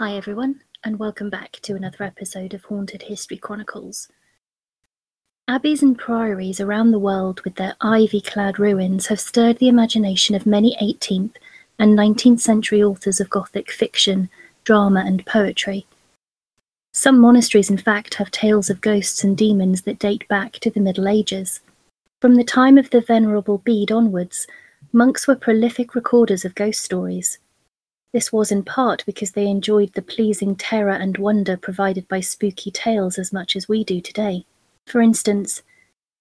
Hi, everyone, and welcome back to another episode of Haunted History Chronicles. Abbeys and priories around the world with their ivy clad ruins have stirred the imagination of many 18th and 19th century authors of Gothic fiction, drama, and poetry. Some monasteries, in fact, have tales of ghosts and demons that date back to the Middle Ages. From the time of the Venerable Bede onwards, monks were prolific recorders of ghost stories. This was in part because they enjoyed the pleasing terror and wonder provided by spooky tales as much as we do today. For instance,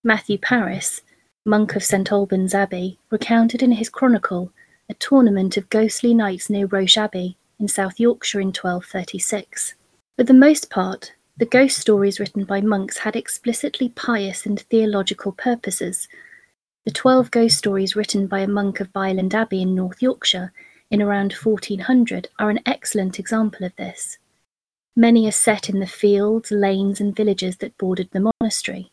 Matthew Paris, monk of St Albans Abbey, recounted in his chronicle a tournament of ghostly knights near Roche Abbey in South Yorkshire in 1236. For the most part, the ghost stories written by monks had explicitly pious and theological purposes. The twelve ghost stories written by a monk of Byland Abbey in North Yorkshire in around 1400 are an excellent example of this. Many are set in the fields, lanes, and villages that bordered the monastery.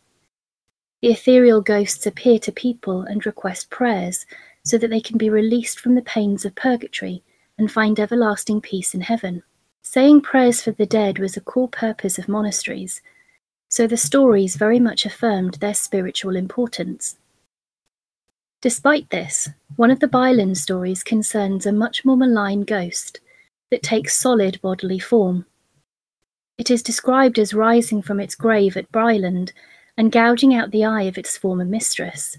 The ethereal ghosts appear to people and request prayers so that they can be released from the pains of purgatory and find everlasting peace in heaven. Saying prayers for the dead was a core purpose of monasteries, so the stories very much affirmed their spiritual importance. Despite this, one of the Byland stories concerns a much more malign ghost that takes solid bodily form. It is described as rising from its grave at Byland and gouging out the eye of its former mistress.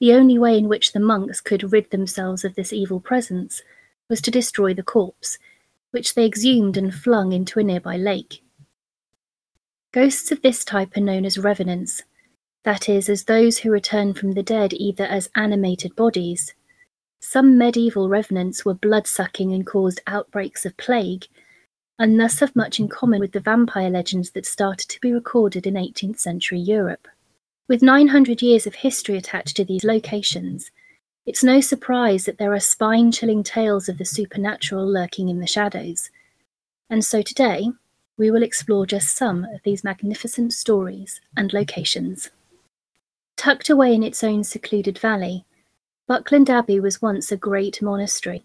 The only way in which the monks could rid themselves of this evil presence was to destroy the corpse, which they exhumed and flung into a nearby lake. Ghosts of this type are known as revenants, that is, as those who return from the dead either as animated bodies. Some medieval revenants were blood-sucking and caused outbreaks of plague, and thus have much in common with the vampire legends that started to be recorded in 18th century Europe. With 900 years of history attached to these locations, it's no surprise that there are spine chilling tales of the supernatural lurking in the shadows. And so today, we will explore just some of these magnificent stories and locations. Tucked away in its own secluded valley, Buckland Abbey was once a great monastery,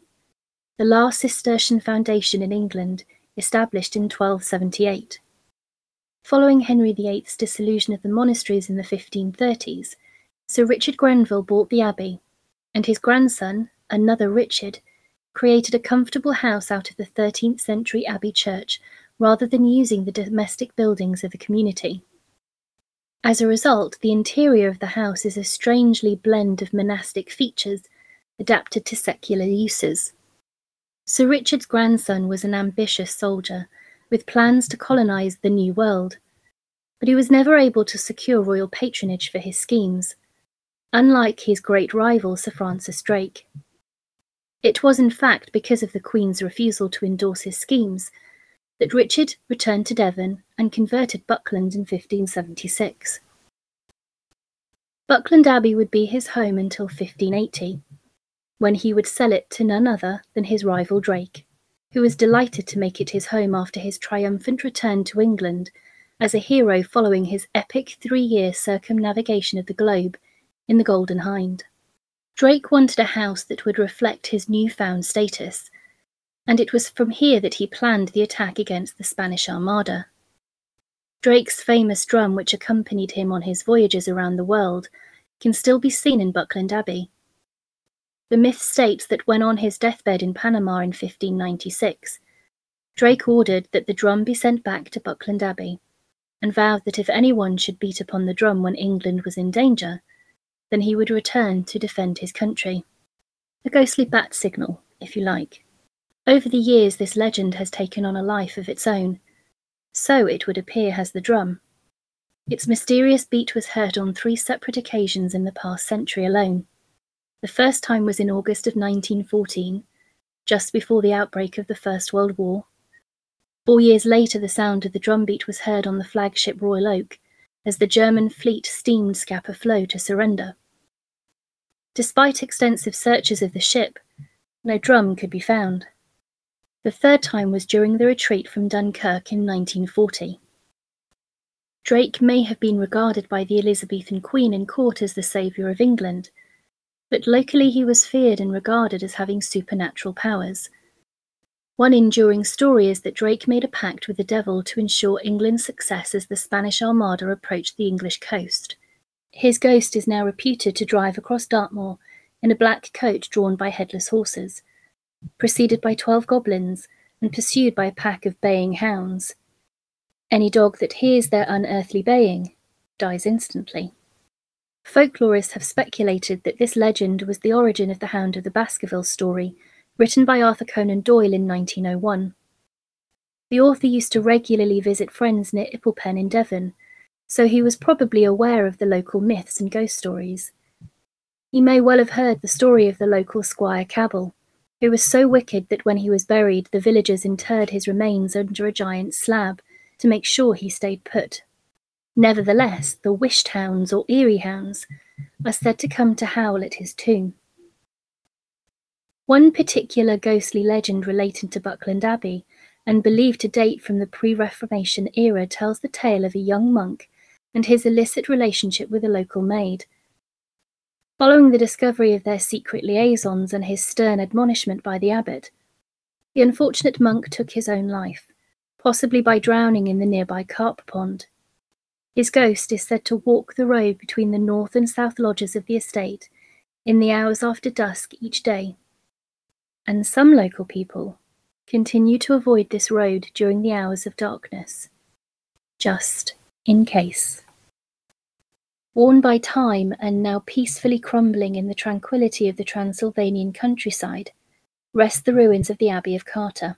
the last Cistercian foundation in England, established in 1278. Following Henry VIII's dissolution of the monasteries in the 1530s, Sir Richard Grenville bought the abbey, and his grandson, another Richard, created a comfortable house out of the 13th century abbey church rather than using the domestic buildings of the community. As a result, the interior of the house is a strangely blend of monastic features adapted to secular uses. Sir Richard's grandson was an ambitious soldier with plans to colonize the New World, but he was never able to secure royal patronage for his schemes, unlike his great rival Sir Francis Drake. It was in fact because of the Queen's refusal to endorse his schemes that Richard returned to Devon and converted Buckland in 1576. Buckland Abbey would be his home until 1580, when he would sell it to none other than his rival Drake, who was delighted to make it his home after his triumphant return to England as a hero following his epic three year circumnavigation of the globe in the Golden Hind. Drake wanted a house that would reflect his newfound status and it was from here that he planned the attack against the Spanish Armada. Drake's famous drum, which accompanied him on his voyages around the world, can still be seen in Buckland Abbey. The myth states that when on his deathbed in Panama in 1596, Drake ordered that the drum be sent back to Buckland Abbey, and vowed that if anyone should beat upon the drum when England was in danger, then he would return to defend his country. A ghostly bat signal, if you like. Over the years, this legend has taken on a life of its own. So, it would appear, has the drum. Its mysterious beat was heard on three separate occasions in the past century alone. The first time was in August of 1914, just before the outbreak of the First World War. Four years later, the sound of the drumbeat was heard on the flagship Royal Oak as the German fleet steamed Scapa Flow to surrender. Despite extensive searches of the ship, no drum could be found. The third time was during the retreat from Dunkirk in 1940. Drake may have been regarded by the Elizabethan Queen in court as the saviour of England, but locally he was feared and regarded as having supernatural powers. One enduring story is that Drake made a pact with the devil to ensure England's success as the Spanish Armada approached the English coast. His ghost is now reputed to drive across Dartmoor in a black coach drawn by headless horses, preceded by twelve goblins and pursued by a pack of baying hounds. Any dog that hears their unearthly baying dies instantly. Folklorists have speculated that this legend was the origin of the Hound of the Baskerville story, written by Arthur Conan Doyle in 1901. The author used to regularly visit friends near Ipplepen in Devon, so he was probably aware of the local myths and ghost stories. He may well have heard the story of the local Squire Cabell, who was so wicked that when he was buried, the villagers interred his remains under a giant slab to make sure he stayed put. Nevertheless, the wisht hounds or eerie hounds are said to come to howl at his tomb. One particular ghostly legend relating to Buckland Abbey and believed to date from the pre Reformation era tells the tale of a young monk and his illicit relationship with a local maid, Following the discovery of their secret liaisons and his stern admonishment by the abbot, the unfortunate monk took his own life, possibly by drowning in the nearby carp pond. His ghost is said to walk the road between the north and south lodges of the estate in the hours after dusk each day. And some local people continue to avoid this road during the hours of darkness, just in case. Worn by time and now peacefully crumbling in the tranquillity of the Transylvanian countryside, rest the ruins of the Abbey of Carta.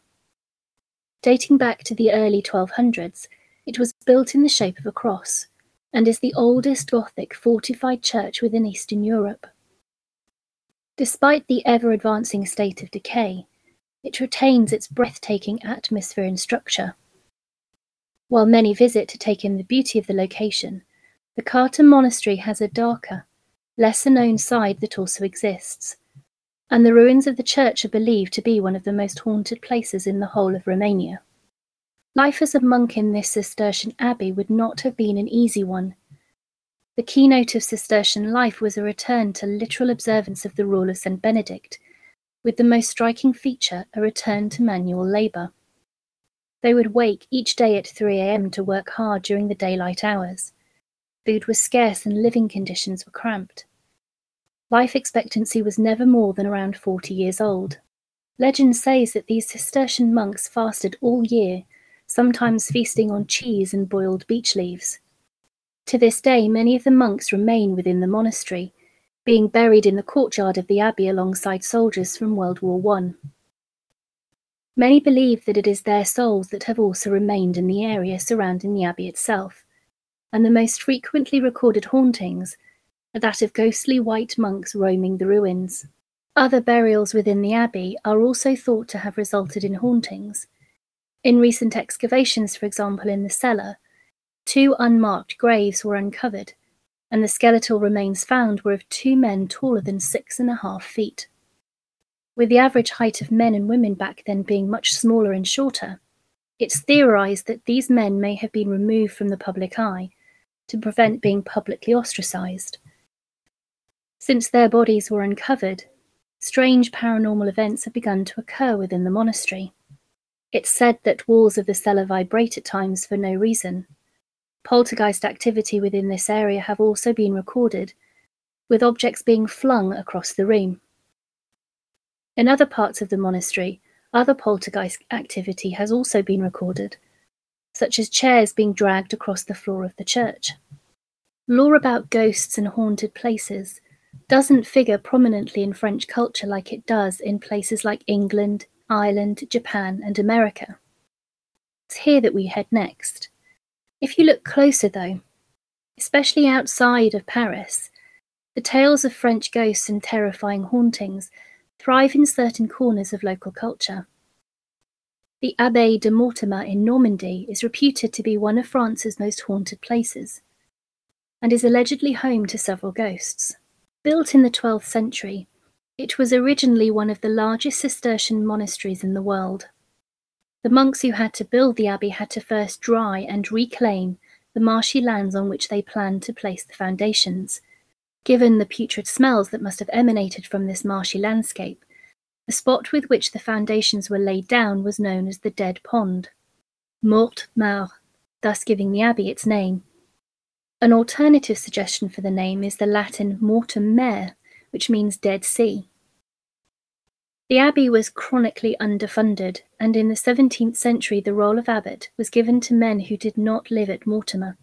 Dating back to the early 1200s, it was built in the shape of a cross and is the oldest Gothic fortified church within Eastern Europe. Despite the ever advancing state of decay, it retains its breathtaking atmosphere and structure. While many visit to take in the beauty of the location, the Carta Monastery has a darker, lesser known side that also exists, and the ruins of the church are believed to be one of the most haunted places in the whole of Romania. Life as a monk in this Cistercian abbey would not have been an easy one. The keynote of Cistercian life was a return to literal observance of the rule of St. Benedict, with the most striking feature a return to manual labour. They would wake each day at 3 a.m. to work hard during the daylight hours. Food was scarce and living conditions were cramped. Life expectancy was never more than around 40 years old. Legend says that these Cistercian monks fasted all year, sometimes feasting on cheese and boiled beech leaves. To this day, many of the monks remain within the monastery, being buried in the courtyard of the abbey alongside soldiers from World War I. Many believe that it is their souls that have also remained in the area surrounding the abbey itself, and the most frequently recorded hauntings are that of ghostly white monks roaming the ruins. Other burials within the abbey are also thought to have resulted in hauntings. In recent excavations, for example, in the cellar, two unmarked graves were uncovered, and the skeletal remains found were of two men taller than six and a half feet. With the average height of men and women back then being much smaller and shorter, it's theorized that these men may have been removed from the public eye to prevent being publicly ostracized. Since their bodies were uncovered, strange paranormal events have begun to occur within the monastery. It's said that walls of the cellar vibrate at times for no reason. Poltergeist activity within this area have also been recorded, with objects being flung across the room. In other parts of the monastery, other poltergeist activity has also been recorded, such as chairs being dragged across the floor of the church. Lore about ghosts and haunted places doesn't figure prominently in French culture like it does in places like England, Ireland, Japan, and America. It's here that we head next. If you look closer, though, especially outside of Paris, the tales of French ghosts and terrifying hauntings thrive in certain corners of local culture. The Abbaye de Mortemer in Normandy is reputed to be one of France's most haunted places, and is allegedly home to several ghosts. Built in the 12th century, it was originally one of the largest Cistercian monasteries in the world. The monks who had to build the abbey had to first dry and reclaim the marshy lands on which they planned to place the foundations. Given the putrid smells that must have emanated from this marshy landscape, The spot with which the foundations were laid down was known as the Dead Pond, Morte Mare, thus giving the abbey its name. An alternative suggestion for the name is the Latin mortum mare, which means dead sea. The abbey was chronically underfunded, and in the 17th century the role of abbot was given to men who did not live at Mortemer.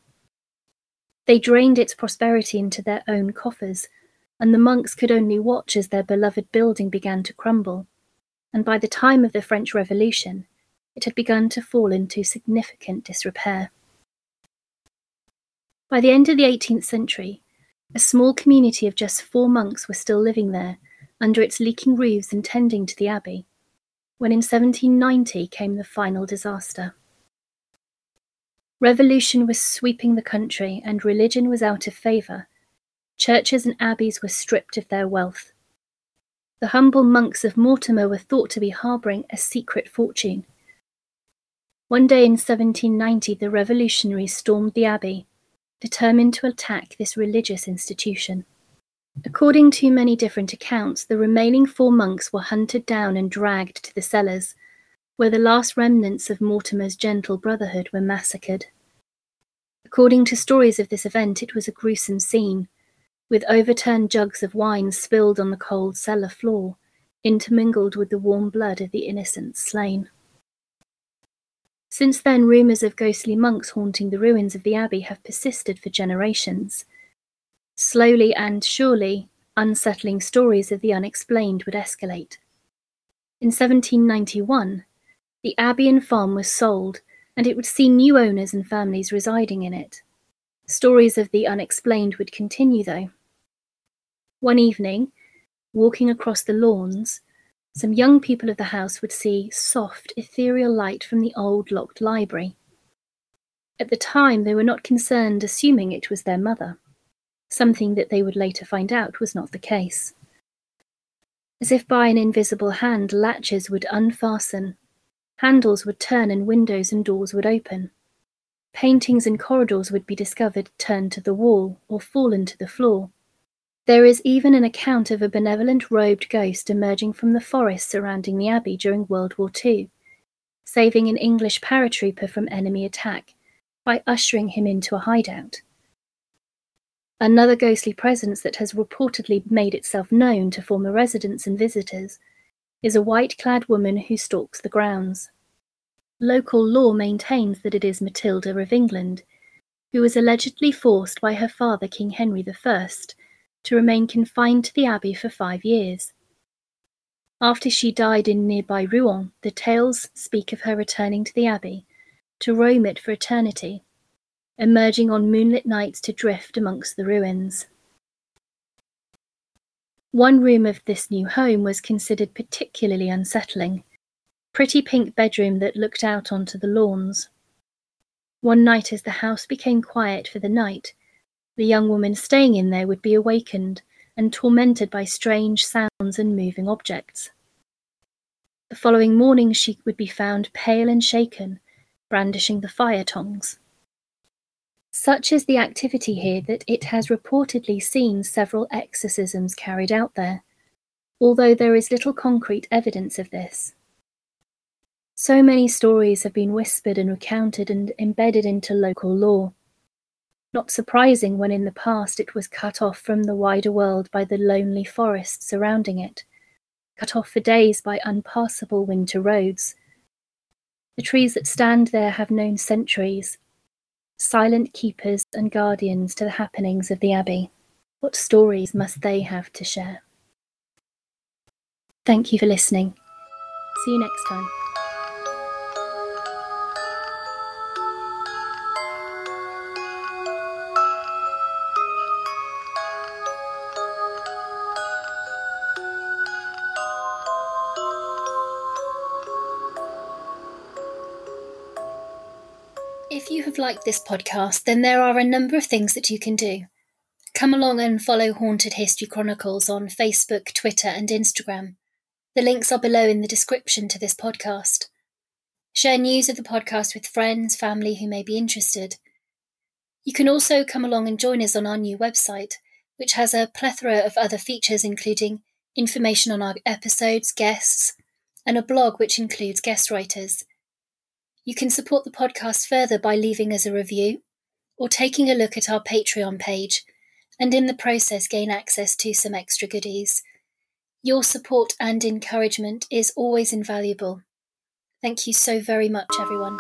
They drained its prosperity into their own coffers, and the monks could only watch as their beloved building began to crumble, and by the time of the French Revolution, it had begun to fall into significant disrepair. By the end of the 18th century, a small community of just four monks were still living there under its leaking roofs and tending to the abbey, when in 1790 came the final disaster. Revolution was sweeping the country and religion was out of favour. Churches and abbeys were stripped of their wealth. The humble monks of Mortemer were thought to be harbouring a secret fortune. One day in 1790, the revolutionaries stormed the abbey, determined to attack this religious institution. According to many different accounts, the remaining four monks were hunted down and dragged to the cellars, where the last remnants of Mortemer's gentle brotherhood were massacred. According to stories of this event, it was a gruesome scene, with overturned jugs of wine spilled on the cold cellar floor, intermingled with the warm blood of the innocents slain. Since then, rumours of ghostly monks haunting the ruins of the abbey have persisted for generations. Slowly and surely, unsettling stories of the unexplained would escalate. In 1791, the abbey and farm was sold, and it would see new owners and families residing in it. Stories of the unexplained would continue, though. One evening, walking across the lawns, some young people of the house would see soft, ethereal light from the old locked library. At the time, they were not concerned, assuming it was their mother something that they would later find out was not the case. As if by an invisible hand, latches would unfasten, handles would turn, and windows and doors would open. Paintings and corridors would be discovered turned to the wall or fallen to the floor. There is even an account of a benevolent robed ghost emerging from the forest surrounding the abbey during World War II, saving an English paratrooper from enemy attack by ushering him into a hideout. Another ghostly presence that has reportedly made itself known to former residents and visitors is a white clad woman who stalks the grounds. Local lore maintains that it is Matilda of England, who was allegedly forced by her father, King Henry I, to remain confined to the abbey for five years. After she died in nearby Rouen, the tales speak of her returning to the abbey to roam it for eternity emerging on moonlit nights to drift amongst the ruins. One room of this new home was considered particularly unsettling. Pretty pink bedroom that looked out onto the lawns. One night, as the house became quiet for the night, the young woman staying in there would be awakened and tormented by strange sounds and moving objects. The following morning, she would be found pale and shaken, brandishing the fire tongs. Such is the activity here that it has reportedly seen several exorcisms carried out there, although there is little concrete evidence of this. So many stories have been whispered and recounted and embedded into local lore. Not surprising when in the past it was cut off from the wider world by the lonely forest surrounding it, cut off for days by unpassable winter roads. The trees that stand there have known centuries, silent keepers and guardians to the happenings of the Abbey. What stories must they have to share? Thank you for listening. See you next time. If you have liked this podcast, then there are a number of things that you can do. Come along and follow Haunted History Chronicles on Facebook, Twitter, and Instagram. The links are below in the description to this podcast. Share news of the podcast with friends, family who may be interested. You can also come along and join us on our new website, which has a plethora of other features, including information on our episodes, guests, and a blog which includes guest writers. You can support the podcast further by leaving us a review or taking a look at our Patreon page, and in the process, gain access to some extra goodies. Your support and encouragement is always invaluable. Thank you so very much, everyone.